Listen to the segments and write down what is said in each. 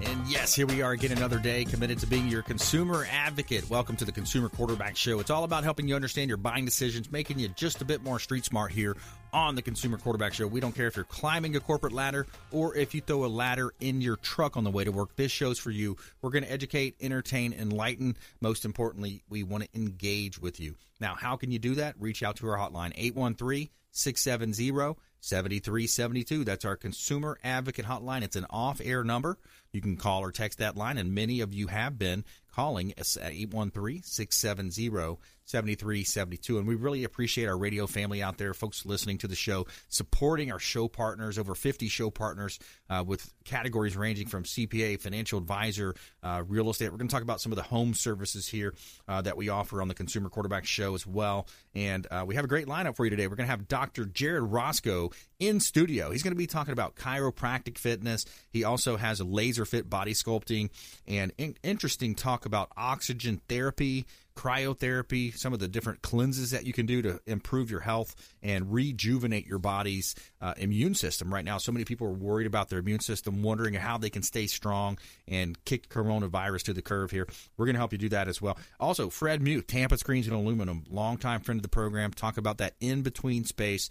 And yes, here we are again another day committed to being your consumer advocate. Welcome to the Consumer Quarterback Show. It's all about helping you understand your buying decisions, making you just a bit more street smart here on the Consumer Quarterback Show. We don't care if you're climbing a corporate ladder or if you throw a ladder in your truck on the way to work. This show's for you. We're going to educate, entertain, enlighten. Most importantly, we want to engage with you. Now, how can you do that? Reach out to our hotline 813 670 7372. That's our consumer advocate hotline. It's an off air number. You can call or text that line, and many of you have been calling uh, at 813 670 7372. And we really appreciate our radio family out there, folks listening to the show, supporting our show partners, over 50 show partners uh, with categories ranging from CPA, financial advisor, uh, real estate. We're going to talk about some of the home services here uh, that we offer on the Consumer Quarterback Show as well. And uh, we have a great lineup for you today. We're going to have Dr. Jared Roscoe in studio. He's going to be talking about chiropractic fitness. He also has a laser fit body sculpting and in- interesting talk about oxygen therapy cryotherapy, some of the different cleanses that you can do to improve your health and rejuvenate your body's uh, immune system. Right now, so many people are worried about their immune system, wondering how they can stay strong and kick coronavirus to the curve here. We're going to help you do that as well. Also, Fred Muth, Tampa Screens and Aluminum, longtime friend of the program, talk about that in between space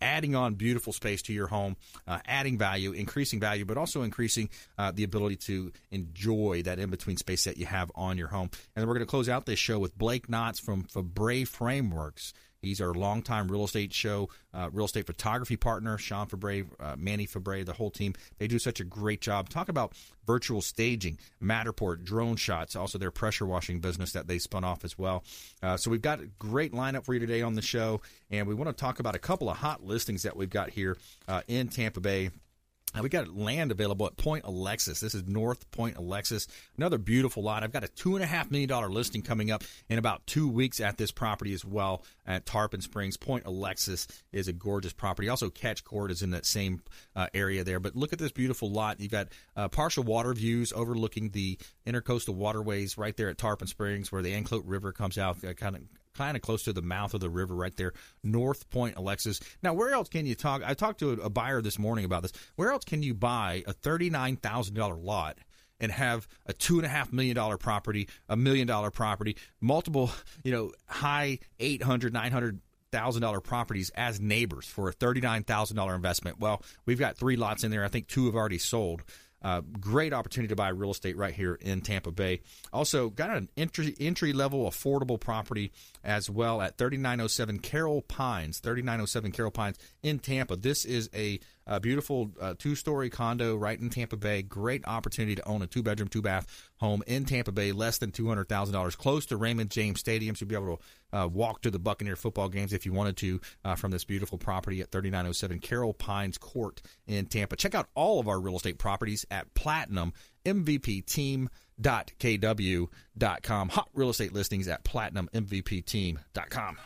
adding on beautiful space to your home, uh, adding value, increasing value, but also increasing uh, the ability to enjoy that in between space that you have on your home. And then we're going to close out this show with Blake Knotts from Fabre Frameworks. He's our longtime real estate show, uh, real estate photography partner, Sean Fabre, uh, Manny Fabre, the whole team. They do such a great job. Talk about virtual staging, Matterport, drone shots, also their pressure washing business that they spun off as well. Uh, so we've got a great lineup for you today on the show, and we want to talk about a couple of hot listings that we've got here uh, in Tampa Bay. Uh, we got land available at Point Alexis. This is North Point Alexis. Another beautiful lot. I've got a two and a half million dollar listing coming up in about two weeks at this property as well at Tarpon Springs. Point Alexis is a gorgeous property. Also, Ketch Court is in that same uh, area there. But look at this beautiful lot. You've got uh, partial water views overlooking the intercoastal waterways right there at Tarpon Springs, where the Anclote River comes out, uh, kind of kind of close to the mouth of the river right there, North Point, Alexis. Now, where else can you talk? I talked to a, buyer this morning about this. Where else can you buy a $39,000 lot? and have a two and a half million dollar property, a million dollar property, multiple, you know, high 800, 900 thousand dollar properties as neighbors for a thirty nine thousand dollar investment. Well, we've got three lots in there. I think two have already sold. Uh, great opportunity to buy real estate right here in Tampa Bay. Also, got an entry entry level affordable property as well at 3907 Carroll Pines. 3907 Carroll Pines in Tampa. This is a, a beautiful uh, two story condo right in Tampa Bay. Great opportunity to own a two bedroom, two bath home in Tampa Bay, less than $200,000, close to Raymond James Stadium. So you'll be able to uh, walk to the Buccaneer football games if you wanted to uh, from this beautiful property at 3907 Carroll Pines Court in Tampa. Check out all of our real estate properties at Platinum MVP Team kw.com. Hot real estate listings at platinummvpteam.com.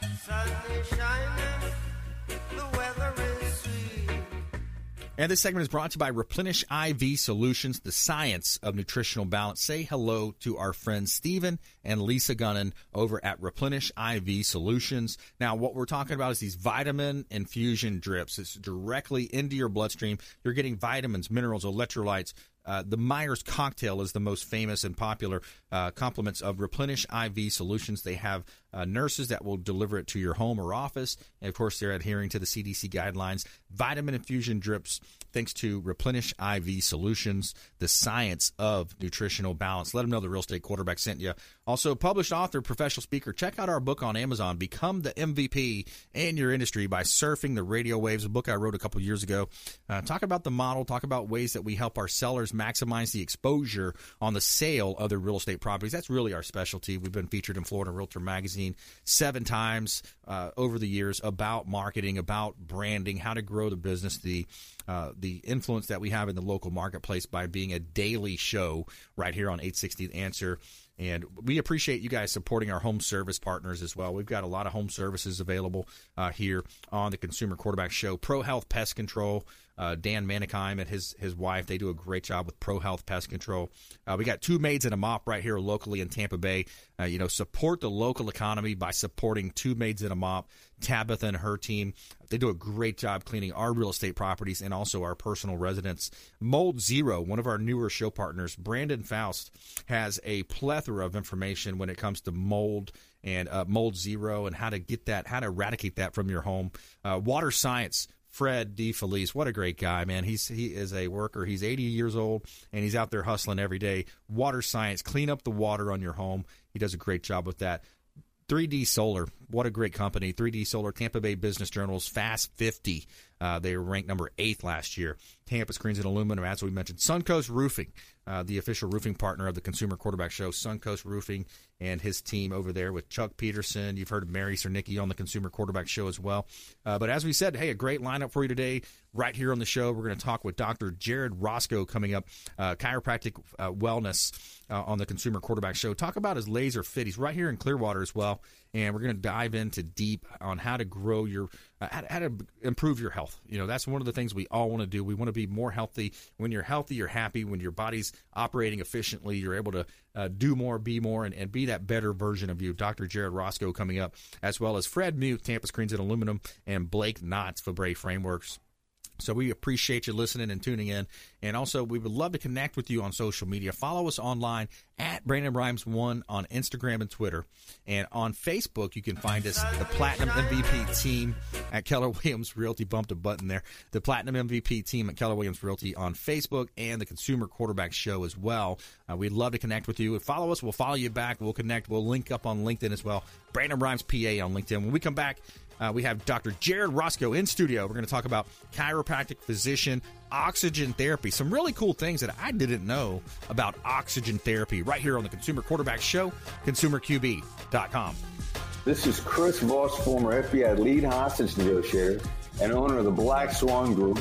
And this segment is brought to you by Replenish IV Solutions, the science of nutritional balance. Say hello to our friends Stephen and Lisa Gunnan over at Replenish IV Solutions. Now, what we're talking about is these vitamin infusion drips. It's directly into your bloodstream. You're getting vitamins, minerals, electrolytes, uh, the Myers cocktail is the most famous and popular uh, complements of Replenish IV solutions. They have uh, nurses that will deliver it to your home or office. And of course, they're adhering to the CDC guidelines. Vitamin infusion drips, thanks to Replenish IV solutions, the science of nutritional balance. Let them know the real estate quarterback sent you. Also, published author, professional speaker. Check out our book on Amazon, Become the MVP in Your Industry by Surfing the Radio Waves, a book I wrote a couple years ago. Uh, talk about the model, talk about ways that we help our sellers maximize the exposure on the sale of their real estate properties. That's really our specialty. We've been featured in Florida Realtor Magazine seven times uh, over the years about marketing, about branding, how to grow the business, the uh, the influence that we have in the local marketplace by being a daily show right here on 860 Answer. And we appreciate you guys supporting our home service partners as well. We've got a lot of home services available uh, here on the Consumer Quarterback Show. Pro Health Pest Control, uh, Dan Manikheim and his his wife, they do a great job with Pro Health Pest Control. Uh, we got two maids and a mop right here locally in Tampa Bay. Uh, you know, support the local economy by supporting two maids and a mop. Tabitha and her team, they do a great job cleaning our real estate properties and also our personal residence. Mold Zero, one of our newer show partners, Brandon Faust, has a plethora of information when it comes to mold and uh, mold zero and how to get that, how to eradicate that from your home. Uh, water science Fred DeFelice, what a great guy, man. He's he is a worker. He's 80 years old and he's out there hustling every day. Water science, clean up the water on your home. He does a great job with that. 3D Solar, what a great company. 3D Solar, Tampa Bay Business Journal's Fast 50. Uh, they were ranked number eighth last year. Tampa Screens and Aluminum, as we mentioned. Suncoast Roofing, uh, the official roofing partner of the Consumer Quarterback Show. Suncoast Roofing and his team over there with Chuck Peterson. You've heard of Mary Cernicki on the Consumer Quarterback Show as well. Uh, but as we said, hey, a great lineup for you today. Right here on the show, we're going to talk with Dr. Jared Roscoe coming up, uh, chiropractic uh, wellness uh, on the Consumer Quarterback Show. Talk about his laser fit. He's right here in Clearwater as well, and we're going to dive into deep on how to grow your, uh, how, how to improve your health. You know, that's one of the things we all want to do. We want to be more healthy. When you're healthy, you're happy. When your body's operating efficiently, you're able to uh, do more, be more, and, and be that better version of you. Dr. Jared Roscoe coming up, as well as Fred Muth, Tampa Screens and Aluminum, and Blake Knotts, Fabre Frameworks. So we appreciate you listening and tuning in. And also, we would love to connect with you on social media. Follow us online at Brandon Rhymes One on Instagram and Twitter. And on Facebook, you can find us, the Platinum MVP team at Keller Williams Realty. Bumped a button there. The Platinum MVP team at Keller Williams Realty on Facebook and the Consumer Quarterback Show as well. Uh, we'd love to connect with you. Follow us. We'll follow you back. We'll connect. We'll link up on LinkedIn as well. Brandon Rhymes PA on LinkedIn. When we come back, uh, we have Dr. Jared Roscoe in studio. We're going to talk about chiropractic physician, oxygen therapy. Some really cool things that I didn't know about oxygen therapy right here on the Consumer Quarterback Show, consumerqb.com. This is Chris Voss, former FBI lead hostage negotiator and owner of the Black Swan Group,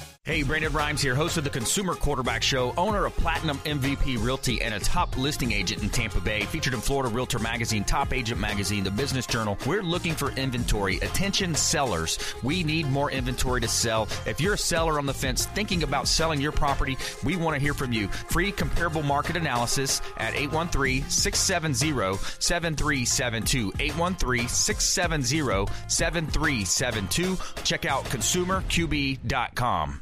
Hey, Brandon Rhymes here, host of the Consumer Quarterback Show, owner of Platinum MVP Realty, and a top listing agent in Tampa Bay, featured in Florida Realtor Magazine, Top Agent Magazine, The Business Journal. We're looking for inventory. Attention sellers. We need more inventory to sell. If you're a seller on the fence thinking about selling your property, we want to hear from you. Free comparable market analysis at 813 670 7372. 813 670 7372. Check out consumerqb.com.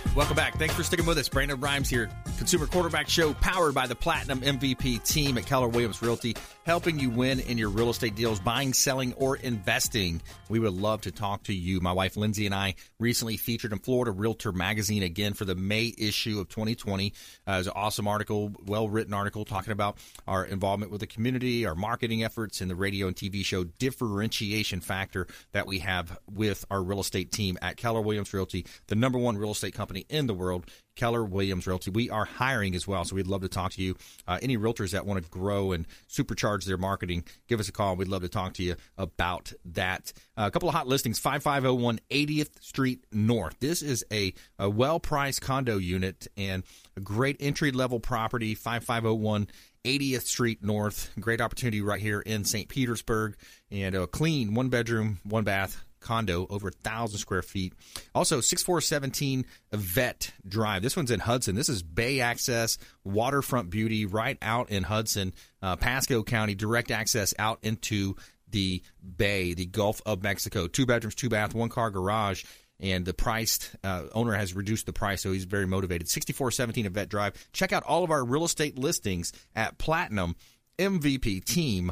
Welcome back. Thanks for sticking with us. Brandon Rhymes here. Consumer Quarterback Show powered by the Platinum MVP team at Keller Williams Realty, helping you win in your real estate deals, buying, selling, or investing. We would love to talk to you. My wife Lindsay and I recently featured in Florida Realtor Magazine again for the May issue of 2020. Uh, it was an awesome article, well written article talking about our involvement with the community, our marketing efforts, and the radio and TV show differentiation factor that we have with our real estate team at Keller Williams Realty, the number one real estate company company in the world, Keller Williams Realty. We are hiring as well, so we'd love to talk to you. Uh, any realtors that want to grow and supercharge their marketing, give us a call. We'd love to talk to you about that. Uh, a couple of hot listings 5501 80th Street North. This is a, a well priced condo unit and a great entry level property, 5501 80th Street North. Great opportunity right here in St. Petersburg and a clean one bedroom, one bath condo over a thousand square feet. Also, 6417 Vet Drive. This one's in Hudson. This is bay access, waterfront beauty right out in Hudson, uh, Pasco County, direct access out into the bay, the Gulf of Mexico. Two bedrooms, two bath, one car garage. And the price uh, owner has reduced the price, so he's very motivated. 6417 Vet Drive. Check out all of our real estate listings at Platinum MVPteam.kw.com.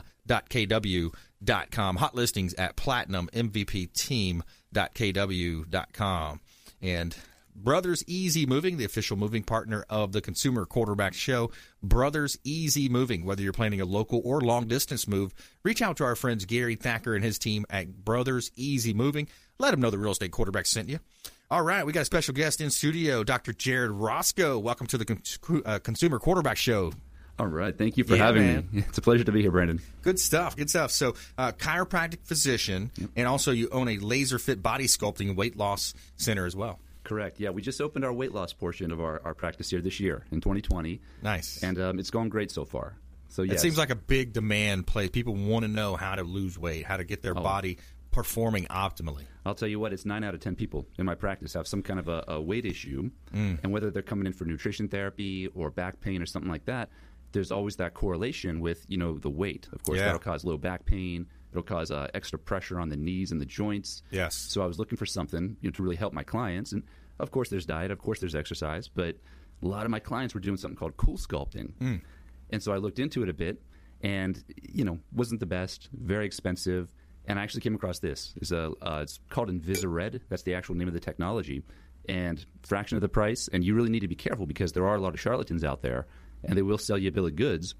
Dot com hot listings at Platinum MVPteam.kw.com. And Brothers Easy Moving, the official moving partner of the Consumer Quarterback Show. Brothers Easy Moving, whether you're planning a local or long distance move, reach out to our friends Gary Thacker and his team at Brothers Easy Moving. Let them know the real estate quarterback sent you. All right, we got a special guest in studio, Dr. Jared Roscoe. Welcome to the uh, Consumer Quarterback Show. All right. Thank you for Yeah, having man. me. It's a pleasure to be here, Brandon. Good stuff. Good stuff. So, uh, chiropractic physician, and also you own a laser fit body sculpting weight loss center as well. Correct. Yeah, we just opened our weight loss portion of our, our practice here this year in 2020. Nice. And um, it's going great so far. So, It seems like a big demand place. People want to know how to lose weight, how to get their Oh. body performing optimally. I'll tell you what, it's nine out of 10 people in my practice have some kind of a, a weight issue. And whether they're coming in for nutrition therapy or back pain or something like that, there's always that correlation with, you know, the weight. Of course, Yeah. that'll cause low back pain. It'll cause uh, extra pressure on the knees and the joints. Yes. So I was looking for something you know, to really help my clients. And of course, there's diet. Of course, there's exercise. But a lot of my clients were doing something called cool sculpting. And so I looked into it a bit, and you know, wasn't the best, very expensive. And I actually came across this. It's a uh, it's called Invisired. That's the actual name of the technology, and fraction of the price. And you really need to be careful because there are a lot of charlatans out there, and they will sell you a bill of goods.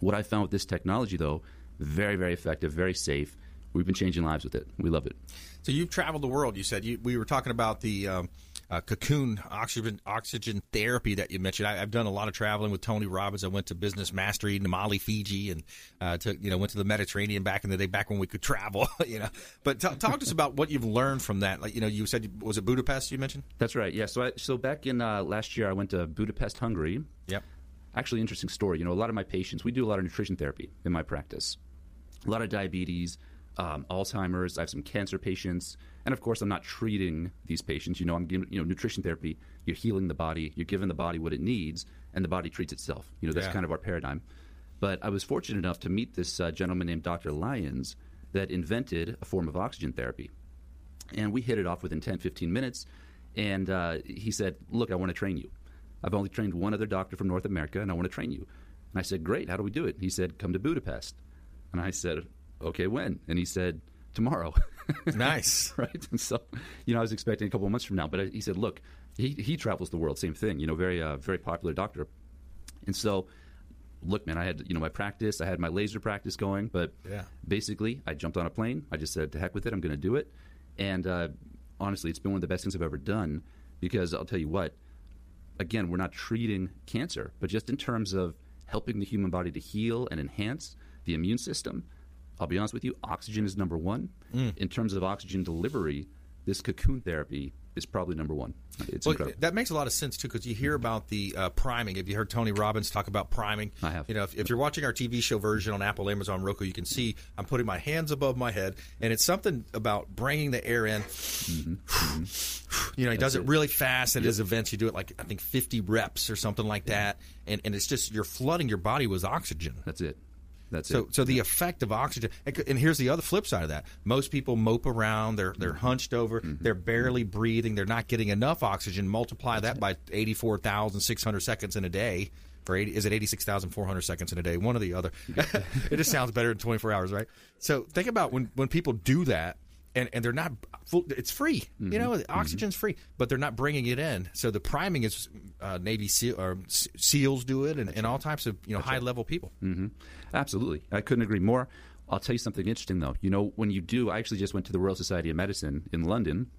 What I found with this technology, though, very very effective, very safe. We've been changing lives with it. We love it. So you've traveled the world. You said you, we were talking about the um, uh, cocoon oxygen oxygen therapy that you mentioned. I, I've done a lot of traveling with Tony Robbins. I went to Business Mastery, Namale, Fiji, and uh, to you know went to the Mediterranean back in the day, back when we could travel. You know, but t- talk to us about what you've learned from that. Like you know, you said was it Budapest? You mentioned. That's right. Yeah. So I, so back in uh, last year, I went to Budapest, Hungary. Yep. Actually, interesting story. You know, a lot of my patients, we do a lot of nutrition therapy in my practice. A lot of diabetes, um, Alzheimer's. I have some cancer patients, and of course, I'm not treating these patients. You know, I'm giving you know nutrition therapy. You're healing the body. You're giving the body what it needs, and the body treats itself. You know, that's Yeah. kind of our paradigm. But I was fortunate enough to meet this uh, gentleman named Dr. Lyons that invented a form of oxygen therapy and we hit it off within 10 15 minutes and uh, he said look i want to train you i've only trained one other doctor from north america and i want to train you. And i said great how do we do it? He said come to budapest. And i said okay when? And he said tomorrow. Nice. right? And so you know i was expecting a couple of months from now but he said look he, he travels the world same thing you know very uh, very popular doctor. And so look man i had you know my practice i had my laser practice going but Yeah. basically i jumped on a plane i just said to heck with it i'm going to do it. And uh, honestly it's been one of the best things i've ever done because i'll tell you what again we're not treating cancer but just in terms of helping the human body to heal and enhance the immune system i'll be honest with you oxygen is number one. Mm. In terms of oxygen delivery this cocoon therapy is probably number one it's Well, incredible that makes a lot of sense too, because you hear about the uh, priming. Have you heard Tony Robbins talk about priming? I have. You know, if, if you're watching our TV show version on Apple, Amazon, Roku, you can see I'm putting my hands above my head, and it's something about bringing the air in. You know, he does it it. really fast at his events. You do it like I think 50 reps or something like that, and and it's just you're flooding your body with oxygen. that's it that's So, it so the effect of oxygen, and here's the other flip side of that. Most people mope around; they're they're mm-hmm. hunched over, mm-hmm. they're mm-hmm. barely breathing, they're not getting enough oxygen. Multiply that by eighty four thousand six hundred seconds in a day, or 80, is it eighty six thousand four hundred seconds in a day? One or the other. it just sounds better than twenty four hours, right? So think about when when people do that. And, and they're not full, it's free you mm-hmm. know the mm-hmm. oxygen's free but they're not bringing it in so the priming is uh, navy seal or seals do it and, and all types of you know high level people mm-hmm. Absolutely. I couldn't agree more. I'll tell you something interesting, though. You know, when you do, I actually just went to the Royal Society of Medicine in London.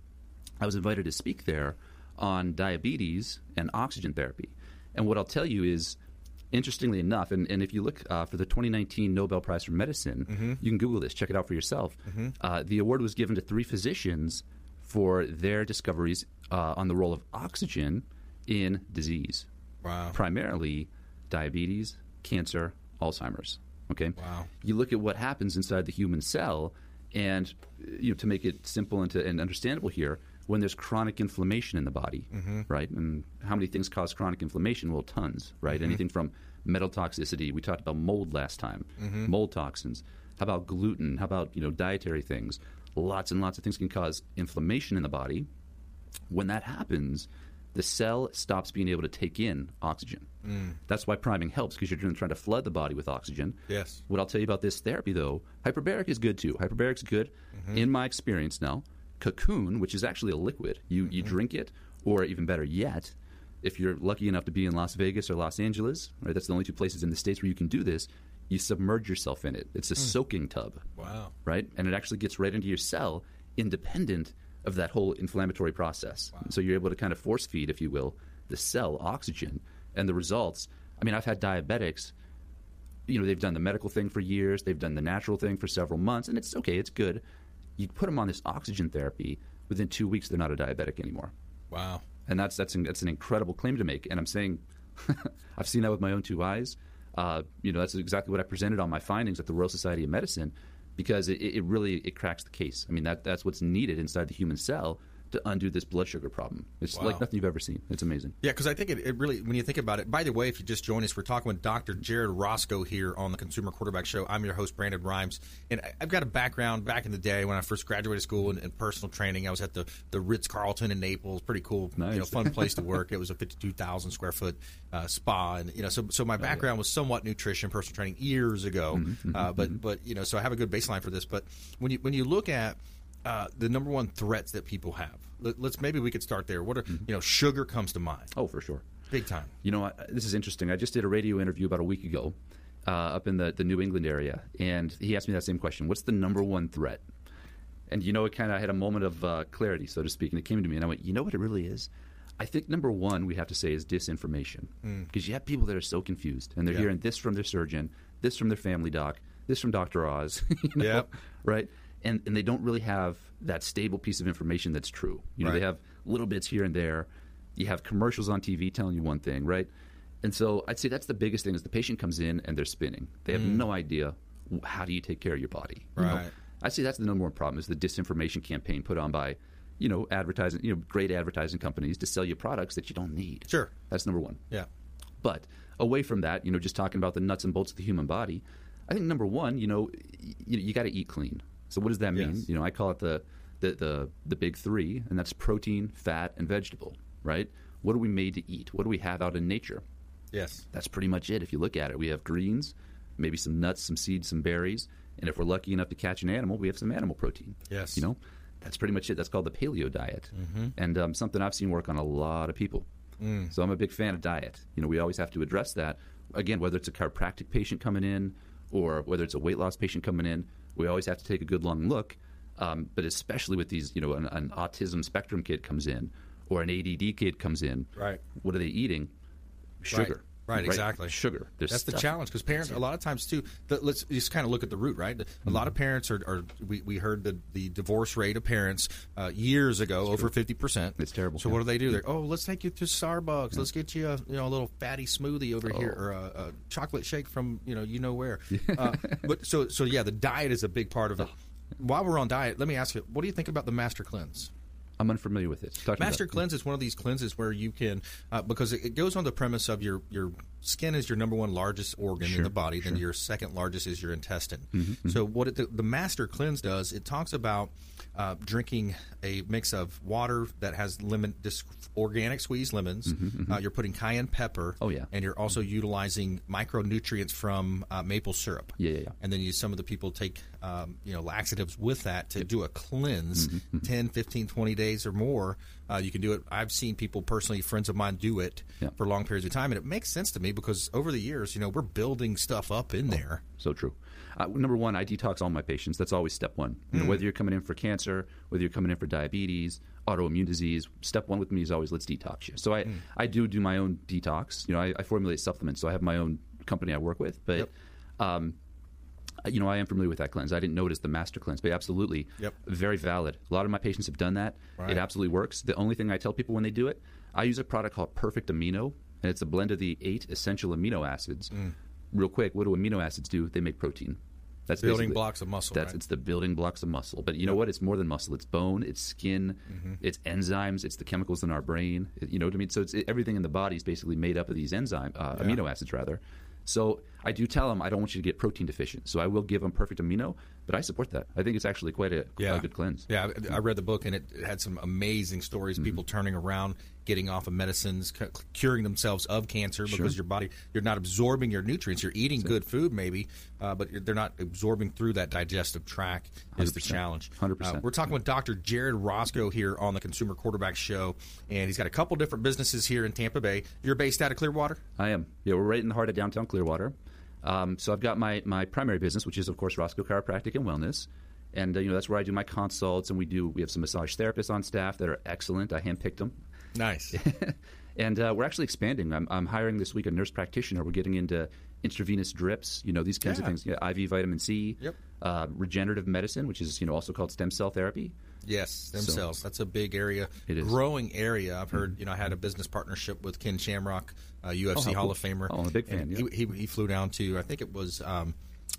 I was invited to speak there on diabetes and oxygen therapy. And what I'll tell you is, interestingly enough, and, and if you look uh, for the 2019 Nobel Prize for Medicine, Mm-hmm. you can Google this, check it out for yourself. Uh, the award was given to three physicians for their discoveries uh, on the role of oxygen in disease, Wow. primarily diabetes, cancer, Alzheimer's. Okay. Wow. You look at what happens inside the human cell, and you know to make it simple and, to, and understandable here, when there's chronic inflammation in the body, mm-hmm. right? And how many things cause chronic inflammation? Well, tons, right? Mm-hmm. Anything from metal toxicity. We talked about mold last time. Mm-hmm. Mold toxins. How about gluten? How about you know dietary things? Lots and lots of things can cause inflammation in the body. When that happens, the cell stops being able to take in oxygen. Mm. That's why priming helps because you're trying to flood the body with oxygen. Yes. What I'll tell you about this therapy, though, hyperbaric is good too. Hyperbaric's good, in my experience now. Cocoon, which is actually a liquid, you you mm-hmm. drink it, or even better yet, if you're lucky enough to be in Las Vegas or Los Angeles, right? That's the only two places in the states where you can do this. You submerge yourself in it. It's a mm. soaking tub Wow. right? And it actually gets right into your cell, independent of that whole inflammatory process. So you're able to kind of force feed, if you will, the cell oxygen, and the results. I mean, I've had diabetics. You know, they've done the medical thing for years. They've done the natural thing for several months, and it's okay. It's good. You put them on this oxygen therapy. Within two weeks, they're not a diabetic anymore Wow. and that's that's an, that's an incredible claim to make. And I'm saying, I've seen that with my own two eyes. Uh, you know, that's exactly what I presented on my findings at the Royal Society of Medicine, because it, it really it cracks the case. I mean, that that's what's needed inside the human cell to undo this blood sugar problem. It's Wow. like nothing you've ever seen. It's amazing. Yeah, because I think it, it really, when you think about it, by the way, if you just join us, we're talking with Dr. Jared Roscoe here on the Consumer Quarterback Show. I'm your host, Brandon Rhymes. And I've got a background back in the day when I first graduated school in, in personal training. I was at the, the Ritz Carlton in Naples. Pretty cool, you know, fun place to work. It was a 52,000 square foot uh, spa. And, you know, so, so my background was somewhat nutrition, personal training years ago. uh, but, but, you know, so I have a good baseline for this. But when you, when you look at, uh, the number one threats that people have. Let, let's maybe we could start there. What are you know? Sugar comes to mind, Oh, for sure. big time. You know, I, this is interesting. I just did a radio interview about a week ago uh, up in the, the New England area, and he asked me that same question What's the number one threat? And, you know, it kind of had a moment of uh, clarity, so to speak, and it came to me, and I went, You know what it really is? I think number one we have to say is disinformation. Because you have people that are so confused, and they're. Yeah. hearing this from their surgeon, this from their family doc, this from Dr. Oz, you know, Yep. right? And, and they don't really have that stable piece of information that's true. You know, Right. they have little bits here and there. You have commercials on TV telling you one thing, right? And so I'd say that's the biggest thing is the patient comes in and they're spinning. They have no idea how do you take care of your body. you know? Mm. I'd say that's the number one problem is the disinformation campaign put on by, you know, advertising, you know, great advertising companies to sell you products that you don't need. Sure. That's number one. Yeah. But away from that, you know, just talking about the nuts and bolts of the human body, I think number one, you know, you, you got to eat clean. So what does that mean? Yes. You know, I call it the, the the the big three, and that's protein, fat, and vegetable. Right? What are we made to eat? What do we have out in nature? Yes. That's pretty much it. If you look at it, we have greens, maybe some nuts, some seeds, some berries, and if we're lucky enough to catch an animal, we have some animal protein. Yes. You know, that's pretty much it. That's called the paleo diet, and um, something I've seen work on a lot of people. So I'm a big fan of diet. You know, we always have to address that. Again, whether it's a chiropractic patient coming in or whether it's a weight loss patient coming in, we always have to take a good long look. Um, but especially with these, you know, an, an autism spectrum kid comes in or an ADD kid comes in. Right. What are they eating? Sugar. Right, exactly. Sugar. There's That's the challenge because parents, a lot of times too. The, let's just kind of look at the root, right? A lot of parents are. are we, we heard the, the divorce rate of parents uh, years ago over fifty percent. It's terrible, So yeah. what do they do? They're oh, let's take you to Starbucks. Let's get you a you know a little fatty smoothie over here or a, a chocolate shake from you know you know where. uh, but so so yeah, the diet is a big part of it. While we're on diet, let me ask you, what do you think about the Master Cleanse? I'm unfamiliar with it. Talk Master. Cleanse is one of these cleanses where you can, uh, because it, it goes on the premise of your your skin is your number one largest organ in the body, then your second largest is your intestine. Mm-hmm, So what it, the, the Master Cleanse does, it talks about uh, drinking a mix of water that has lemon, this organic squeezed lemons. Uh, you're putting cayenne pepper. Mm-hmm, Oh, yeah. and you're also utilizing micronutrients from uh, maple syrup. Yeah, yeah, yeah. And then you, some of the people take, um, you know, laxatives with that to do a cleanse, Mm-hmm, 10, 15, 20 days or more. Uh, you can do it. I've seen people personally, friends of mine, do it Yeah. for long periods of time, and it makes sense to me because over the years, you know, we're building stuff up in there. So true. Uh, number one, I detox all my patients. That's always step one. You know, whether you're coming in for cancer cancer, whether you're coming in for diabetes, autoimmune disease. Step one with me is always let's detox you. So I, Mm. I do do my own detox. You know, I, I formulate supplements, so I have my own company I work with. But Yep. um, you know, I am familiar with that cleanse. I didn't notice the master cleanse, but absolutely, Yep. very valid. A lot of my patients have done that. Right. It absolutely works. The only thing I tell people when they do it, I use a product called Perfect Amino, and it's a blend of the eight essential amino acids. Mm. Real quick, what do amino acids do? They make protein. That's Building blocks of muscle, That's right? it's the building blocks of muscle. But you know what? It's more than muscle. It's bone. It's skin. Mm-hmm. It's enzymes. It's the chemicals in our brain. It- you know what I mean? So it's everything in the body is basically made up of these enzyme uh, amino acids rather. So I do tell them I don't want you to get protein deficient. So I will give them perfect amino, but I support that. I think it's actually quite a, a good cleanse. Yeah, I I read the book and it had some amazing stories. Mm-hmm. People turning around, getting off of medicines, cu- curing themselves of cancer because your body you're not absorbing your nutrients. You're eating good food, maybe, uh, but you're, they're not absorbing through that digestive tract. Is the 100%. challenge? 100%. Uh, we're talking with Dr. Jared Roscoe here on the Consumer Quarterback Show, and he's got a couple different businesses here in Tampa Bay. You're based out of Clearwater. I am. Yeah, we're right in the heart of downtown Clearwater. Um, so I've got my, my primary business, which is of course Roscoe Chiropractic and Wellness, and uh, you know that's where I do my consults, and we do we have some massage therapists on staff that are excellent. I handpicked them, Nice. and uh, we're actually expanding. I'm, I'm hiring this week a nurse practitioner. We're getting into intravenous drips, you know these kinds Yeah. of things. Yeah, IV vitamin C, Yep. uh, regenerative medicine, which is you know also called stem cell therapy. Yes, themselves. So- That's a big area, It is. Mm-hmm. growing area. I've heard. You know, I had a business partnership with Ken Shamrock, uh, UFC how Hall cool. of Famer. Oh, I'm a big fan, yeah. He, he, he flew down to I think it was um,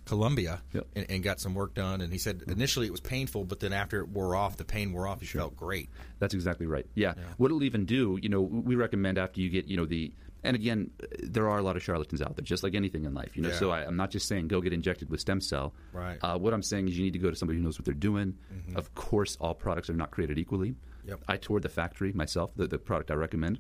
Colombia Yep. and, and got some work done. And he said initially it was painful, but then after it wore off, the pain wore off. He felt great. That's exactly right. Yeah. What it'll even do, you know, we recommend after you get, you know, the, and again, there are a lot of charlatans out there, just like anything in life, you know. Yeah. So I, I'm not just saying go get injected with stem cell. Right. Uh, what I'm saying is you need to go to somebody who knows what they're doing. Of course, all products are not created equally. Yep. I toured the factory myself, the, the product I recommend.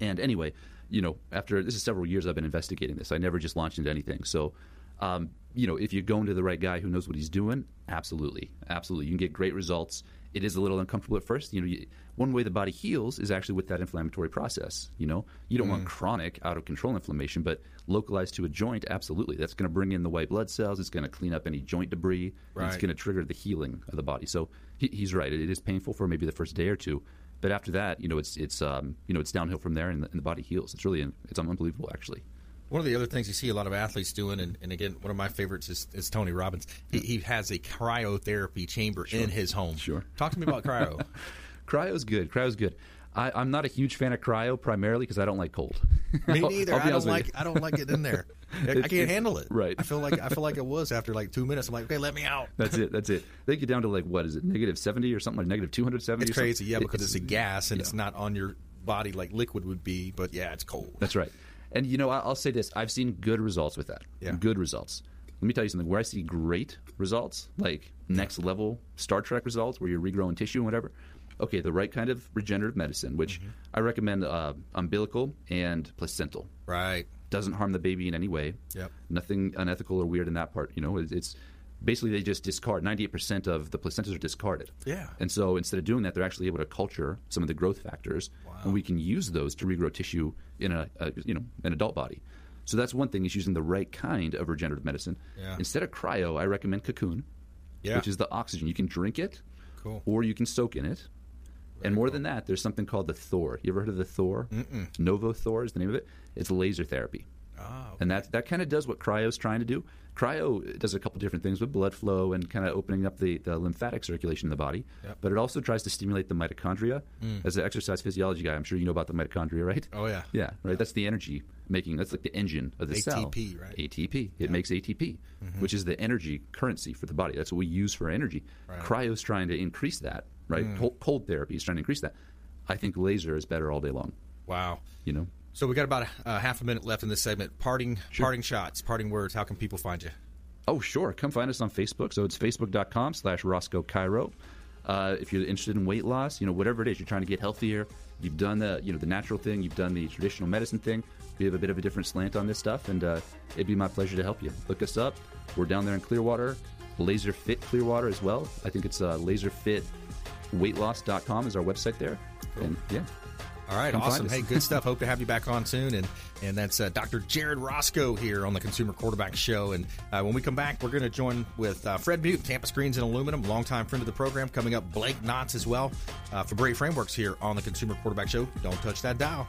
And anyway, you know, after this is several years I've been investigating this. I never just launched into anything. So, um, you know, if you're going to the right guy who knows what he's doing, absolutely, absolutely, you can get great results. It is a little uncomfortable at first. You know, you, one way the body heals is actually with that inflammatory process. You know, you don't want chronic, out of control inflammation, but localized to a joint, absolutely. That's going to bring in the white blood cells. It's going to clean up any joint debris. and It's going to trigger the healing of the body. So he, he's right. It, it is painful for maybe the first day or two, but after that, you know, it's it's um, you know it's downhill from there, and the, and the body heals. It's really it's unbelievable, actually. One of the other things you see a lot of athletes doing, and, and again, one of my favorites is, is Tony Robbins. He, he has a cryotherapy chamber in his home. Sure. Talk to me about cryo. Cryo's good. Cryo's good. I, I'm not a huge fan of cryo primarily because I don't like cold. Me neither. I don't like. I don't like it in there. I, I can't handle it. right. I feel like I feel like it was after like two minutes. I'm like, okay, let me out. That's it. That's it. They get down to like what is it, negative seventy or something like negative two hundred seventy. It's crazy, yeah, because it's, a gas and yeah. it's not on your body like liquid would be. But yeah, it's cold. That's right. And you know, I'll say this: I've seen good results with that. Yeah. Good results. Let me tell you something. Where I see great results, like next level Star Trek results, where you're regrowing tissue and whatever. Okay, the right kind of regenerative medicine, which Mm-hmm. I recommend uh, umbilical and placental. Right. Doesn't harm the baby in any way. Yep. Nothing unethical or weird in that part. You know, it's, basically they just discard. Ninety-eight percent of the placentas are discarded. Yeah. And so instead of doing that, they're actually able to culture some of the growth factors, and we can use those to regrow tissue in a, a you know an adult body. So that's one thing is using the right kind of regenerative medicine. Yeah. Instead of cryo, I recommend cocoon, Yeah. which is the oxygen. You can drink it, Cool. or you can soak in it. and more than that, there's something called the Thor. You ever heard of the Thor? Mm-mm. Novo Thor is the name of it. It's laser therapy. Ah, okay. And that that kind of does what cryo's trying to do. Cryo does a couple different things with blood flow and kind of opening up the, the lymphatic circulation in the body. Yep. But it also tries to stimulate the mitochondria. Mm. As an exercise physiology guy, I'm sure you know about the mitochondria, right? Oh, yeah. Yeah, right. That's the energy making. That's like the engine of the cell. ATP, right? ATP. It makes ATP, mm-hmm. which is the energy currency for the body. That's what we use for energy. Cryo's trying to increase that, right? Mm. Cold, cold therapy is trying to increase that. I think laser is better all day long. Wow. You know. So we got about uh, half a minute left in this segment. Parting, parting shots, parting words. How can people find you? Oh, sure. Come find us on Facebook. So it's facebook.com slash Roscoe Chiro. Uh, if you're interested in weight loss, you know, whatever it is, you're trying to get healthier, you've done the, you know, the natural thing, you've done the traditional medicine thing, we have a bit of a different slant on this stuff, and uh, it'd be my pleasure to help you. Look us up. We're down there in Clearwater, Laser Fit Clearwater as well. I think it's uh, laserfitweightloss.com is our website there. And yeah, All right, awesome. Hey, good stuff. Hope to have you back on soon. And and that's uh, Dr. Jared Roscoe here on the Consumer Quarterback Show. And uh, when we come back, we're going to join with uh, Fred Muth, Tampa Screens and Aluminum, longtime friend of the program. Coming up, Blake Knotts as well uh, for Fabre Frameworks here on the Consumer Quarterback Show. Don't touch that dial.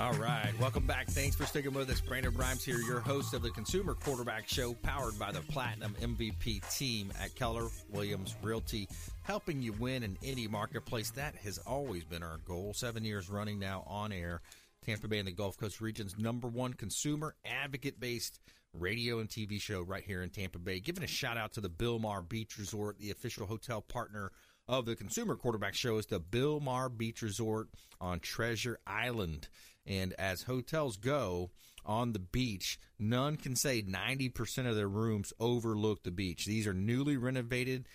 All right, welcome back. Thanks for sticking with us. Brandon Rhymes here, your host of the Consumer Quarterback Show, powered by the Platinum MVP team at Keller Williams Realty, helping you win in any marketplace. That has always been our goal. Seven years running now on air. Tampa Bay and the Gulf Coast region's number one consumer advocate based radio and TV show right here in Tampa Bay. Giving a shout out to the Bilmar Beach Resort, the official hotel partner of the Consumer Quarterback Show, is the Bilmar Beach Resort on Treasure Island. And as hotels go on the beach, none can say 90% of their rooms overlook the beach. These are newly renovated,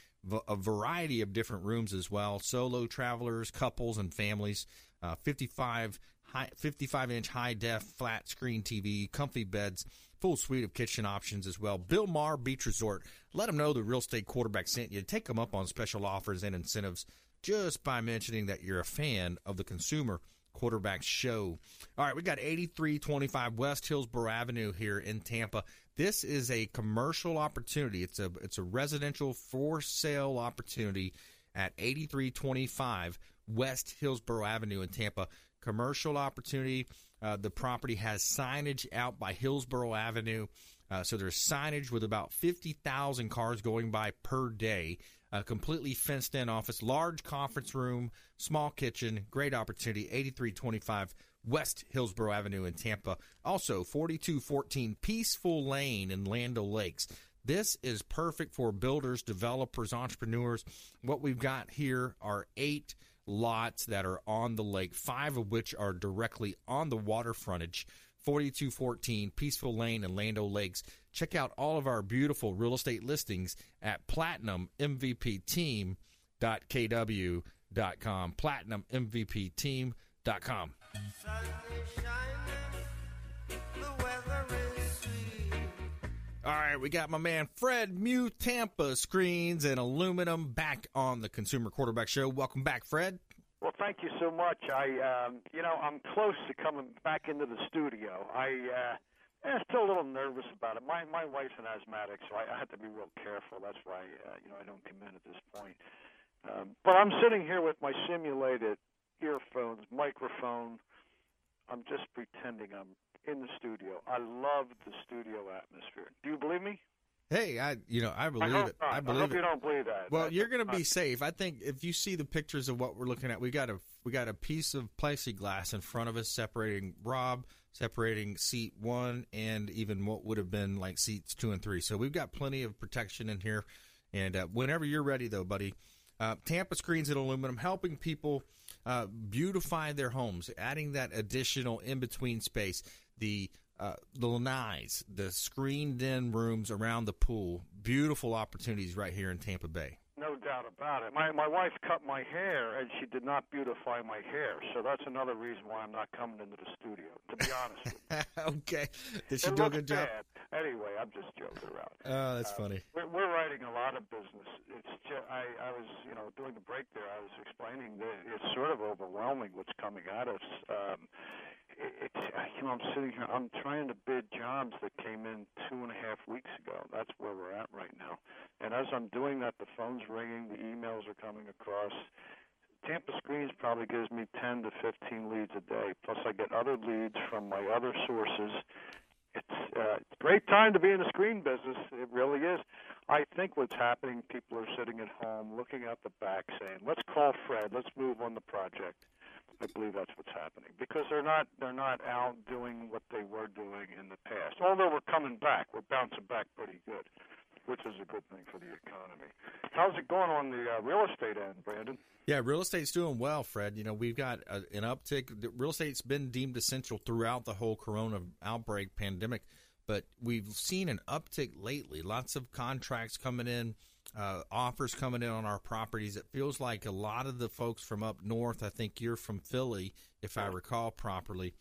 a variety of different rooms as well. Solo travelers, couples, and families. Uh, 55 high, 55 inch high def flat screen TV, comfy beds, full suite of kitchen options as well. Bilmar Beach Resort. Let them know the real estate quarterback sent you. Take them up on special offers and incentives just by mentioning that you're a fan of the consumer quarterback show. All right, we got 8325 West Hillsborough Avenue here in Tampa. This is a commercial opportunity. It's a it's a residential for sale opportunity at 8325 West Hillsborough Avenue in Tampa. Commercial opportunity. Uh, the property has signage out by Hillsborough Avenue. Uh, so there's signage with about 50,000 cars going by per day a completely fenced in office, large conference room, small kitchen, great opportunity, 8325 West Hillsborough Avenue in Tampa. Also, 4214 Peaceful Lane in Land Lakes. This is perfect for builders, developers, entrepreneurs. What we've got here are eight lots that are on the lake, five of which are directly on the water frontage. 4214 Peaceful Lane and Land Lakes. Check out all of our beautiful real estate listings at platinummvpteam.kw.com. Platinummvpteam.com. All right, we got my man Fred Muth, Tampa Screens and Aluminum back on the Consumer Quarterback Show. Welcome back, Fred. Well, thank you so much. I, um, you know, I'm close to coming back into the studio. I, uh, I'm still a little nervous about it. My my wife's an asthmatic, so I, I have to be real careful. That's why, uh, you know, I don't come in at this point. Um, but I'm sitting here with my simulated earphones, microphone. I'm just pretending I'm in the studio. I love the studio atmosphere. Do you believe me? Hey, I you know I believe I it. Not. I believe I hope it. you don't believe that. Well, That's you're going to be safe. I think if you see the pictures of what we're looking at, we got a we got a piece of plexiglass in front of us separating Rob, separating seat one, and even what would have been like seats two and three. So we've got plenty of protection in here. And uh, whenever you're ready, though, buddy, uh, Tampa Screens and Aluminum helping people uh, beautify their homes, adding that additional in between space. The uh, the lanais, the screened in rooms around the pool, beautiful opportunities right here in Tampa Bay. No doubt about it. My my wife cut my hair, and she did not beautify my hair. So that's another reason why I'm not coming into the studio. To be honest with you, okay, did she it do a good job? bad. Anyway, I'm just joking around. Oh, that's funny. We're, we're writing a lot of business. It's just, I, I was, you know, during the break there, I was explaining that it's sort of overwhelming what's coming at us. Um, it, it's, you know, I'm sitting here, I'm trying to bid jobs that came in two and a half weeks ago. That's where we're at right now. And as I'm doing that, the phone's ringing, the emails are coming across. Tampa Screens probably gives me 10 to 15 leads a day. Plus, I get other leads from my other sources. It's, uh, a great time to be in the screen business. It really is. I think what's happening, people are sitting at home looking out the back saying, let's call Fred, let's move on the project. I believe that's what's happening because they're not they're not out doing what they were doing in the past. Although we're coming back, we're bouncing back pretty good, which is a good thing for the economy. How's it going on the uh, real estate end, Brandon? Yeah, real estate's doing well, Fred. You know, we've got a, an uptick. Real estate's been deemed essential throughout the whole corona outbreak pandemic, but we've seen an uptick lately. Lots of contracts coming in uh, offers coming in on our properties. It feels like a lot of the folks from up north, I think you're from Philly, if I recall properly.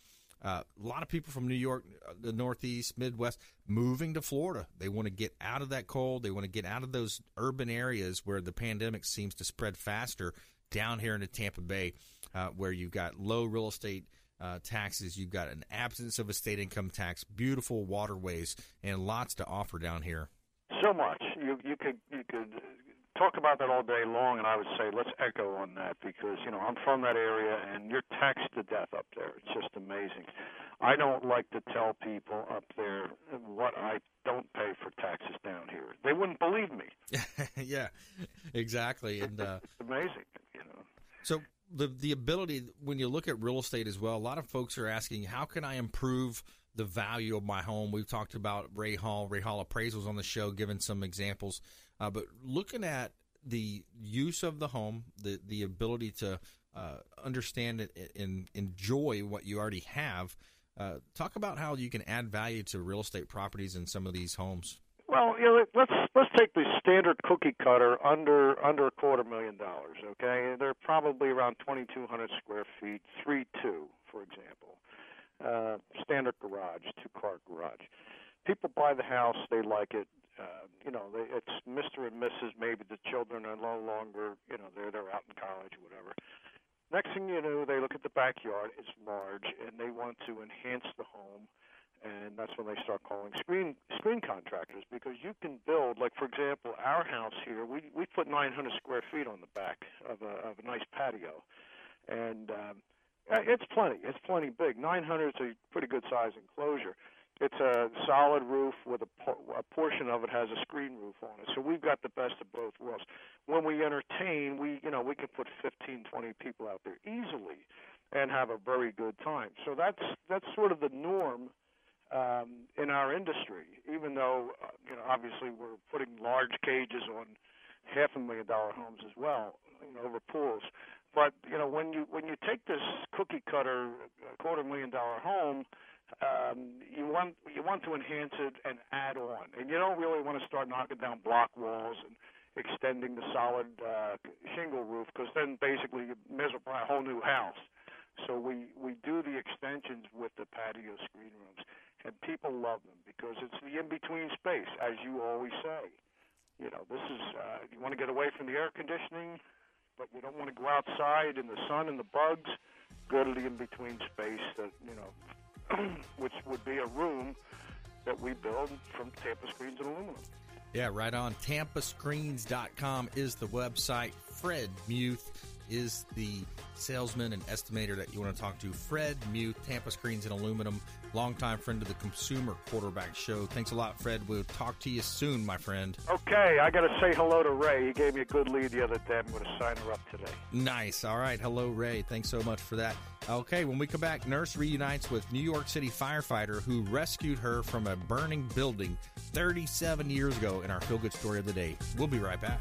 Uh, a lot of people from New York, uh, the Northeast, Midwest, moving to Florida. They want to get out of that cold. They want to get out of those urban areas where the pandemic seems to spread faster down here into Tampa Bay, uh, where you've got low real estate uh, taxes. You've got an absence of a state income tax, beautiful waterways, and lots to offer down here so much. You you could you could talk about that all day long, and I would say let's echo on that because you know I'm from that area, and you're taxed to death up there. It's just amazing. I don't like to tell people up there what I don't pay for taxes down here. They wouldn't believe me. yeah, exactly, and uh, amazing. You know. So the the ability when you look at real estate as well, a lot of folks are asking, how can I improve the value of my home. We've talked about Ray Hall, Ray Hall appraisals on the show, giving some examples. Uh, but looking at the use of the home, the the ability to uh, understand it and enjoy what you already have. Uh, talk about how you can add value to real estate properties in some of these homes. Well, you know, let's let's take the standard cookie cutter under under a quarter million dollars. Okay, they're probably around 2,200 square feet, three two, for example uh, standard garage, two car garage. People buy the house, they like it. Uh, you know, they, it's Mr. and Mrs. Maybe the children are no longer, you know, they're they're out in college or whatever. Next thing you know, they look at the backyard. It's large, and they want to enhance the home, and that's when they start calling screen screen contractors because you can build. Like for example, our house here, we we put 900 square feet on the back of a of a nice patio, and um, it's plenty. It's plenty big. 900 is a pretty good size enclosure. It's a solid roof with a, a portion of it has a screen roof on it. So we've got the best of both worlds. When we entertain, we you know we can put 15, 20 people out there easily, and have a very good time. So that's that's sort of the norm um, in our industry. Even though uh, you know obviously we're putting large cages on half a million dollar homes as well, you know, over pools. But you know, when you when you take this cookie cutter uh, quarter million dollar home, um, you want you want to enhance it and add on, and you don't really want to start knocking down block walls and extending the solid uh, shingle roof because then basically you miserable a whole new house. So we we do the extensions with the patio screen rooms, and people love them because it's the in between space, as you always say. You know, this is uh, you want to get away from the air conditioning but you don't want to go outside in the sun and the bugs. Go to the in-between space that you know, which would be a room that we build from Tampa Screens and Aluminum. Yeah, right on. TampaScreens.com is the website. Fred Muth is the salesman and estimator that you want to talk to. Fred Muth, Tampa Screens and Aluminum, longtime friend of the Consumer Quarterback Show. Thanks a lot, Fred. We'll talk to you soon, my friend. Okay, I got to say hello to Ray. He gave me a good lead the other day. I'm going to sign her up today. Nice. All right. Hello, Ray. Thanks so much for that. Okay, when we come back, nurse reunites with New York City firefighter who rescued her from a burning building 37 years ago in our feel good story of the day. We'll be right back.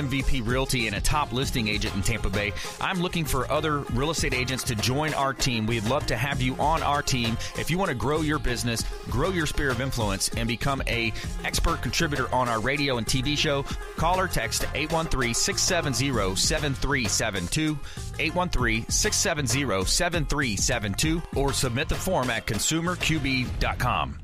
MVP Realty and a top listing agent in Tampa Bay. I'm looking for other real estate agents to join our team. We'd love to have you on our team. If you want to grow your business, grow your sphere of influence, and become a expert contributor on our radio and TV show, call or text 813-670-7372, 813-670-7372, or submit the form at consumerqb.com.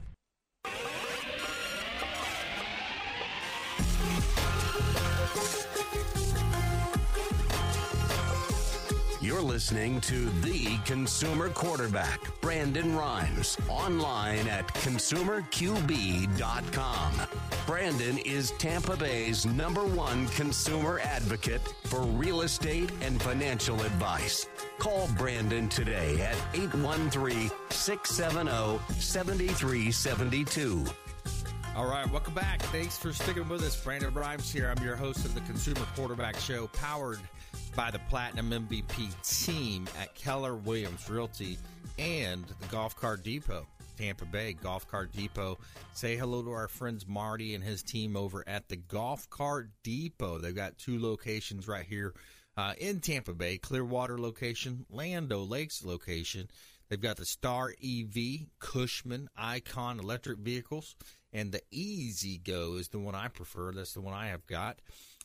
You're listening to The Consumer Quarterback, Brandon Rhymes, online at consumerqb.com. Brandon is Tampa Bay's number one consumer advocate for real estate and financial advice. Call Brandon today at 813 670 7372. All right, welcome back. Thanks for sticking with us. Brandon Rhymes here. I'm your host of the Consumer Quarterback Show, powered by the Platinum MVP team at Keller Williams Realty and the Golf Cart Depot, Tampa Bay Golf Cart Depot. Say hello to our friends Marty and his team over at the Golf Cart Depot. They've got two locations right here uh, in Tampa Bay Clearwater location, Land O Lakes location. They've got the Star EV, Cushman, Icon electric vehicles, and the E-Z-GO is the one I prefer. That's the one I have got.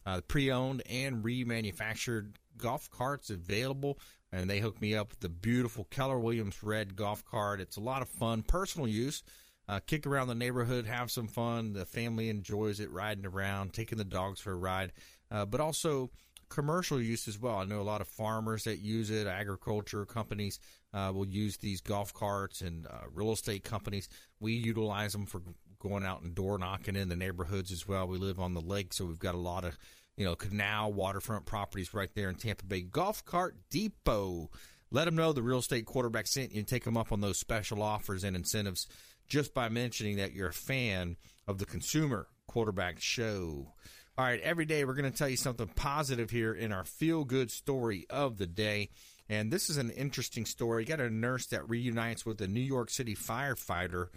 Uh, pre-owned and remanufactured golf carts available, and they hooked me up with the beautiful Keller Williams red golf cart. It's a lot of fun, personal use. Uh, kick around the neighborhood, have some fun. The family enjoys it, riding around, taking the dogs for a ride, uh, but also commercial use as well. I know a lot of farmers that use it, agriculture companies uh, will use these golf carts, and uh, real estate companies. We utilize them for going out and door knocking in the neighborhoods as well. We live on the lake, so we've got a lot of you know canal waterfront properties right there in Tampa Bay. Golf Cart Depot. Let them know the real estate quarterback sent you and take them up on those special offers and incentives just by mentioning that you're a fan of the Consumer Quarterback Show. All right, every day we're going to tell you something positive here in our feel good story of the day. And this is an interesting story. You got a nurse that reunites with a New York City firefighter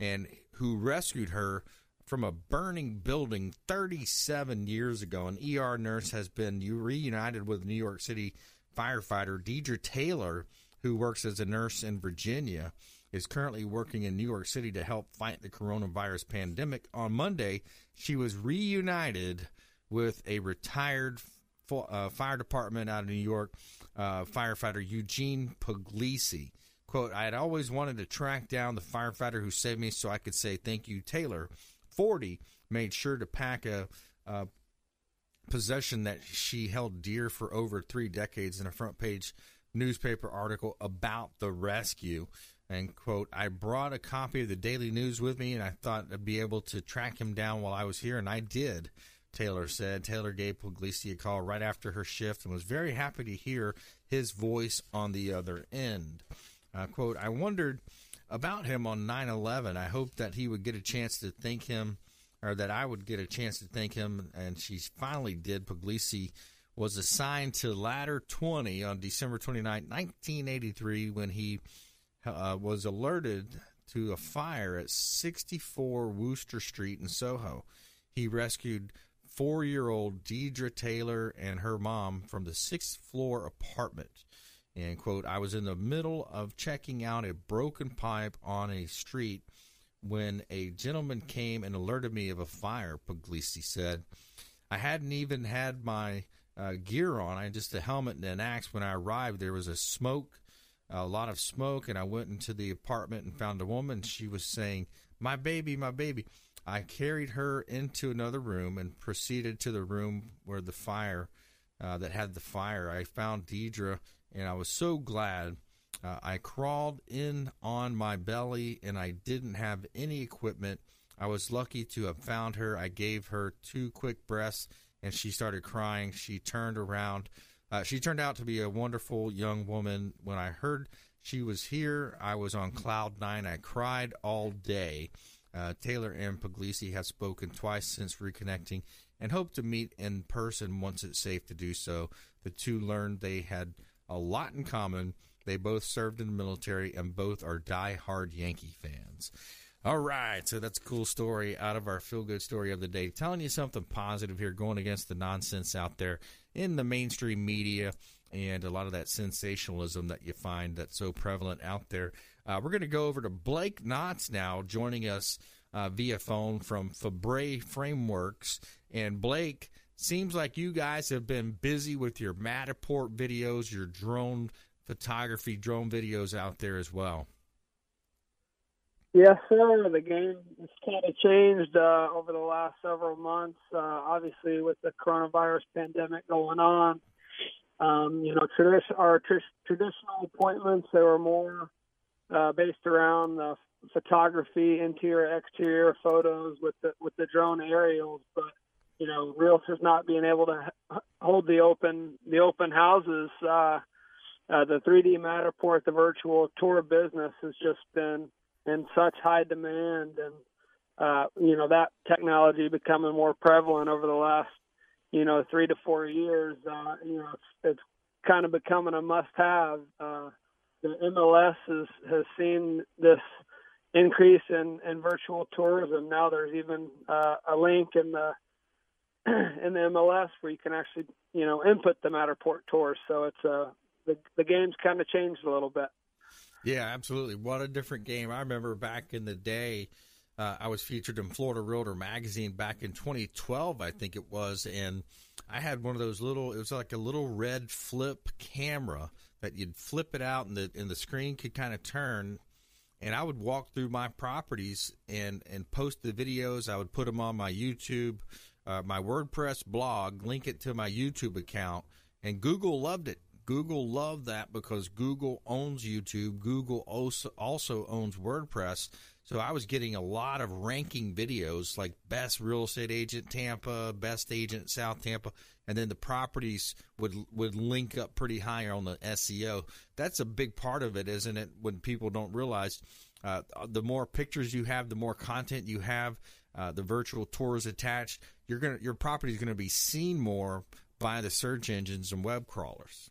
and who rescued her from a burning building 37 years ago. An ER nurse has been reunited with New York City firefighter Deidre Taylor, who works as a nurse in Virginia, is currently working in New York City to help fight the coronavirus pandemic. On Monday, she was reunited with a retired uh, fire department out of New York uh, firefighter Eugene Puglisi. Quote, I had always wanted to track down the firefighter who saved me so I could say thank you, Taylor. 40 made sure to pack a, a possession that she held dear for over three decades in a front page newspaper article about the rescue. And quote, I brought a copy of the Daily News with me and I thought I'd be able to track him down while I was here, and I did. Taylor said. Taylor gave Puglisi a call right after her shift and was very happy to hear his voice on the other end. Uh, quote, I wondered about him on 9 11. I hoped that he would get a chance to thank him, or that I would get a chance to thank him, and she finally did. Puglisi was assigned to Ladder 20 on December 29, 1983, when he uh, was alerted to a fire at 64 Wooster Street in Soho. He rescued four year old Deidre Taylor and her mom from the sixth floor apartment. And quote, I was in the middle of checking out a broken pipe on a street when a gentleman came and alerted me of a fire, Puglisi said. I hadn't even had my uh, gear on, I had just a helmet and an axe. When I arrived, there was a smoke, a lot of smoke, and I went into the apartment and found a woman. She was saying, My baby, my baby. I carried her into another room and proceeded to the room where the fire, uh, that had the fire. I found Deidre and I was so glad. Uh, I crawled in on my belly and I didn't have any equipment. I was lucky to have found her. I gave her two quick breaths and she started crying. She turned around. Uh, she turned out to be a wonderful young woman. When I heard she was here, I was on cloud nine. I cried all day. Uh, Taylor and Puglisi have spoken twice since reconnecting and hope to meet in person once it's safe to do so. The two learned they had a lot in common. They both served in the military and both are die-hard Yankee fans. All right, so that's a cool story out of our feel good story of the day, telling you something positive here, going against the nonsense out there in the mainstream media and a lot of that sensationalism that you find that's so prevalent out there. Uh, we're going to go over to Blake Knotts now, joining us uh, via phone from Fabre Frameworks. And Blake, seems like you guys have been busy with your Matterport videos, your drone photography, drone videos out there as well. Yes, sir. The game has kind of changed uh, over the last several months. Uh, obviously, with the coronavirus pandemic going on, um, you know, tradition, our tr- traditional appointments they were more uh, based around the photography, interior, exterior photos with the with the drone aerials. But you know, realtors not being able to hold the open the open houses. Uh, uh, the 3D Matterport, the virtual tour business has just been in such high demand and uh, you know that technology becoming more prevalent over the last you know three to four years uh, you know it's, it's kind of becoming a must have uh, the MLS has has seen this increase in, in virtual tourism now there's even uh, a link in the in the MLS where you can actually you know input the Matterport tours so it's uh the the game's kind of changed a little bit yeah, absolutely. What a different game. I remember back in the day, uh, I was featured in Florida Realtor magazine back in 2012, I think it was, and I had one of those little. It was like a little red flip camera that you'd flip it out, and the and the screen could kind of turn. And I would walk through my properties and and post the videos. I would put them on my YouTube, uh, my WordPress blog, link it to my YouTube account, and Google loved it. Google loved that because Google owns YouTube. Google also, owns WordPress. So I was getting a lot of ranking videos like best real estate agent Tampa, best agent South Tampa, and then the properties would would link up pretty high on the SEO. That's a big part of it, isn't it? When people don't realize uh, the more pictures you have, the more content you have, uh, the virtual tours attached, you're gonna your property is going to be seen more by the search engines and web crawlers.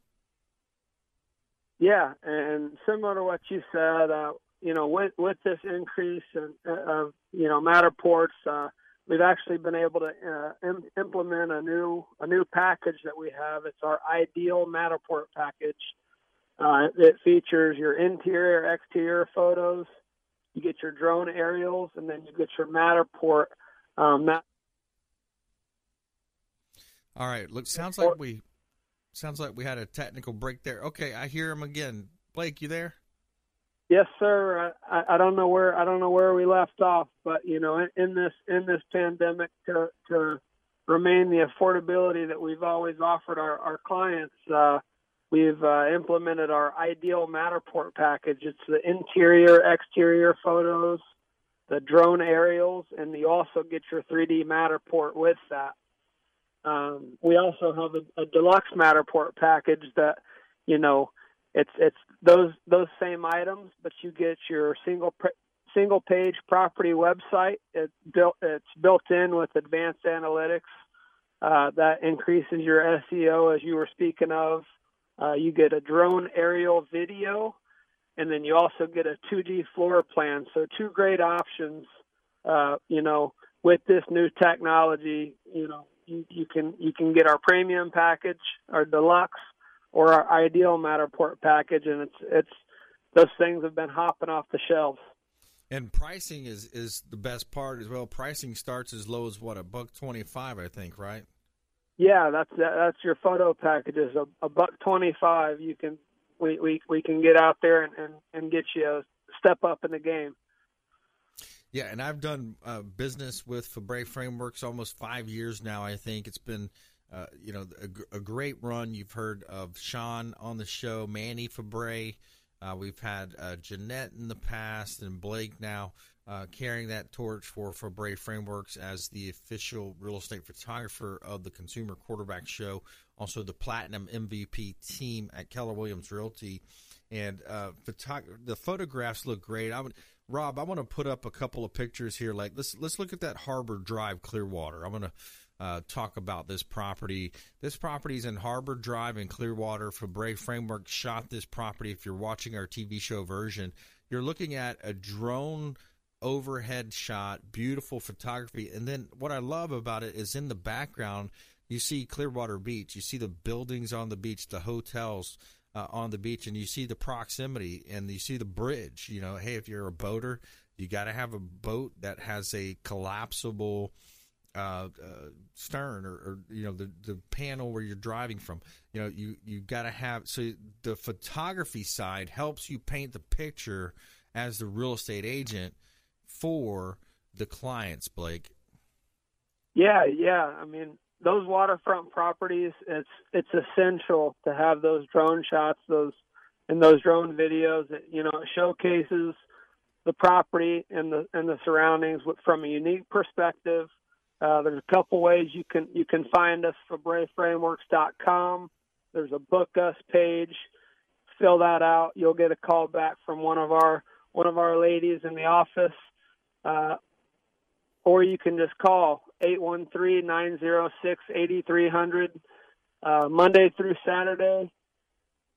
Yeah, and similar to what you said, uh, you know, with with this increase in, uh, of you know Matterports, uh, we've actually been able to uh, Im- implement a new a new package that we have. It's our ideal Matterport package. Uh, it features your interior, exterior photos. You get your drone aerials, and then you get your Matterport. Um, All right. Look, sounds like we Sounds like we had a technical break there. Okay, I hear him again. Blake, you there? Yes, sir. I, I don't know where I don't know where we left off, but you know, in, in this in this pandemic, to to remain the affordability that we've always offered our our clients, uh, we've uh, implemented our ideal Matterport package. It's the interior, exterior photos, the drone aerials, and you also get your 3D Matterport with that. Um, we also have a, a deluxe Matterport package that, you know, it's it's those those same items, but you get your single single page property website. It built it's built in with advanced analytics uh, that increases your SEO, as you were speaking of. Uh, you get a drone aerial video, and then you also get a 2D floor plan. So two great options. Uh, you know, with this new technology, you know, you, you can you can get our premium package, our deluxe, or our ideal Matterport package, and it's it's those things have been hopping off the shelves. And pricing is is the best part as well. Pricing starts as low as what a buck twenty five, I think, right? Yeah, that's that's your photo packages. A, a buck twenty five. You can we, we we can get out there and, and and get you a step up in the game. Yeah, and I've done uh, business with Fabre Frameworks almost five years now. I think it's been, uh, you know, a, a, great run. You've heard of Sean on the show, Manny Fabre. Uh, we've had uh, Jeanette in the past, and Blake now uh, carrying that torch for Fabre Frameworks as the official real estate photographer of the Consumer Quarterback Show. Also, the Platinum MVP team at Keller Williams Realty, and uh, photog- the photographs look great. I would Rob, I want to put up a couple of pictures here. Like let's let's look at that Harbor Drive, Clearwater. I'm going to uh, talk about this property. This property is in Harbor Drive in Clearwater. Fabre Framework shot this property. If you're watching our TV show version, you're looking at a drone overhead shot, beautiful photography. And then what I love about it is in the background, you see Clearwater Beach, you see the buildings on the beach, the hotels uh, on the beach, and you see the proximity and you see the bridge. You know, hey, if you're a boater, you got to have a boat that has a collapsible uh, uh, stern or, or, you know the the panel where you're driving from. You know, you you got to have so the photography side helps you paint the picture as the real estate agent for the clients, Blake. Yeah, yeah. I mean, those waterfront properties, it's it's essential to have those drone shots, those and those drone videos. You know, it showcases the property and the and the surroundings from a unique perspective. Uh, there's a couple ways you can you can find us for FabreFrameworks.com. There's a book us page. Fill that out. You'll get a call back from one of our one of our ladies in the office, uh, or you can just call 813-906-8300 uh, Monday through Saturday,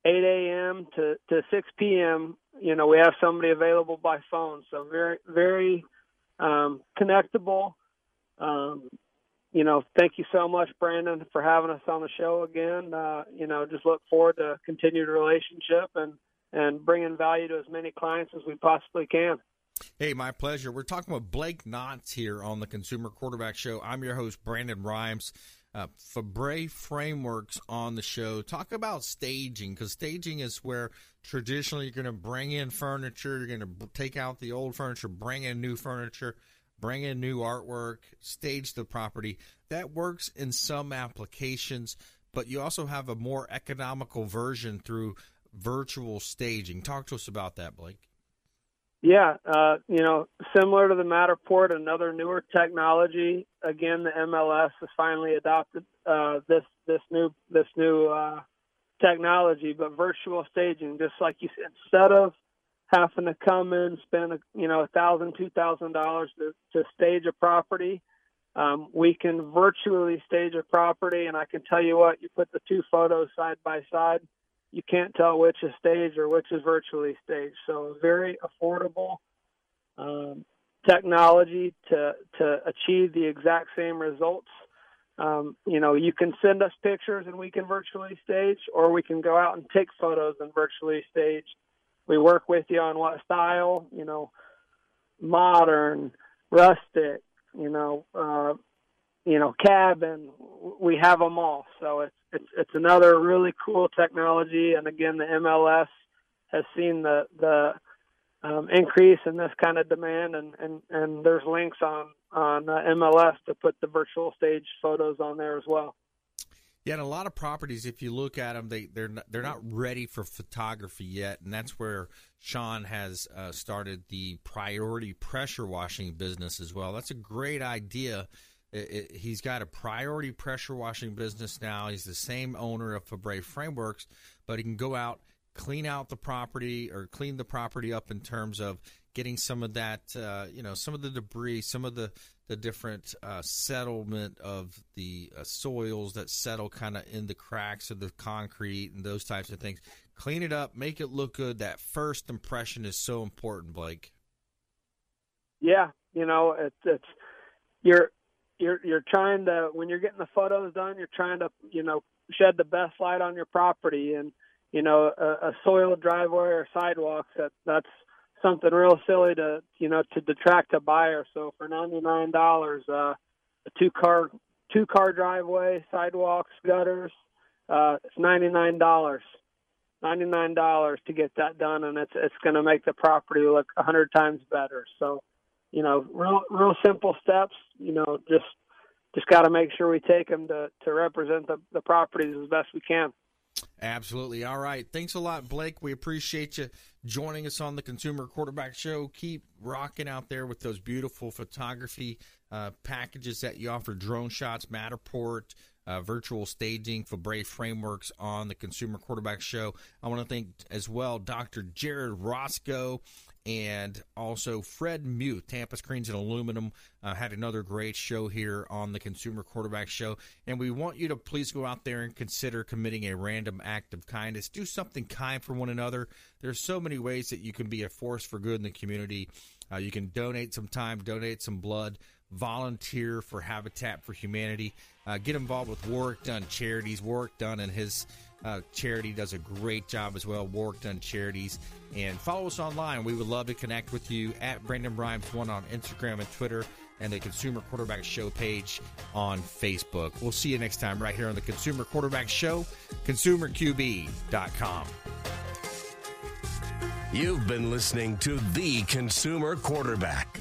8 a.m. to, to 6 p.m. You know, we have somebody available by phone. So very, very um, connectable. Um, you know, thank you so much, Brandon, for having us on the show again. Uh, you know, just look forward to continued relationship and, and bringing value to as many clients as we possibly can. Hey, my pleasure. We're talking with Blake Knotts here on the Consumer Quarterback Show. I'm your host, Brandon Rhymes. Uh, Fabre Frameworks on the show. Talk about staging because staging is where traditionally you're going to bring in furniture, you're going to take out the old furniture, bring in new furniture, bring in new artwork, stage the property. That works in some applications, but you also have a more economical version through virtual staging. Talk to us about that, Blake. Yeah, uh, you know, similar to the Matterport, another newer technology. Again, the MLS has finally adopted uh, this this new this new uh, technology, but virtual staging, just like you said, instead of having to come in spend you know a thousand two thousand dollars to to stage a property, um, we can virtually stage a property, and I can tell you what, you put the two photos side by side you can't tell which is staged or which is virtually staged. So very affordable um, technology to to achieve the exact same results. Um, you know, you can send us pictures and we can virtually stage, or we can go out and take photos and virtually stage. We work with you on what style, you know, modern, rustic, you know, uh, you know, cab and We have them all. So it's it's it's another really cool technology. And again, the MLS has seen the the um, increase in this kind of demand, and and and there's links on on uh, MLS to put the virtual stage photos on there as well. Yeah, and a lot of properties, if you look at them, they they're not, they're not ready for photography yet, and that's where Sean has uh, started the priority pressure washing business as well. That's a great idea it, it, he's got a priority pressure washing business now. He's the same owner of Fabre Frameworks, but he can go out, clean out the property or clean the property up in terms of getting some of that, uh, you know, some of the debris, some of the the different uh, settlement of the uh, soils that settle kind of in the cracks of the concrete and those types of things. Clean it up, make it look good. That first impression is so important, Blake. Yeah, you know, it's it's you're you're you're trying to when you're getting the photos done, you're trying to you know shed the best light on your property, and you know a, a soiled driveway or sidewalks that that's something real silly to you know to detract a buyer. So for ninety nine dollars, uh, a two car two car driveway, sidewalks, gutters, uh, it's ninety nine dollars. Ninety nine dollars to get that done, and it's it's going to make the property look a hundred times better. So you know, real real simple steps. You know, just just got to make sure we take them to to represent the the properties as best we can. Absolutely. All right. Thanks a lot, Blake. We appreciate you joining us on the Consumer Quarterback Show. Keep rocking out there with those beautiful photography uh, packages that you offer drone shots, Matterport, uh, virtual staging for Fabre Frameworks on the Consumer Quarterback Show. I want to thank as well Dr. Jared Roscoe and also Fred Muth, Tampa Screens and Aluminum, uh, had another great show here on the Consumer Quarterback Show. And we want you to please go out there and consider committing a random act of kindness. Do something kind for one another. There's so many ways that you can be a force for good in the community. Uh, you can donate some time, donate some blood, volunteer for Habitat for Humanity, uh, get involved with Warrick Dunn Charities. Warrick Dunn and his uh, charity does a great job as well. Warrick Dunn Charities, and follow us online. We would love to connect with you at Brandon Rhymes one on Instagram and Twitter, and the Consumer Quarterback Show page on Facebook. We'll see you next time right here on the Consumer Quarterback Show, ConsumerQB.com. You've been listening to The Consumer Quarterback,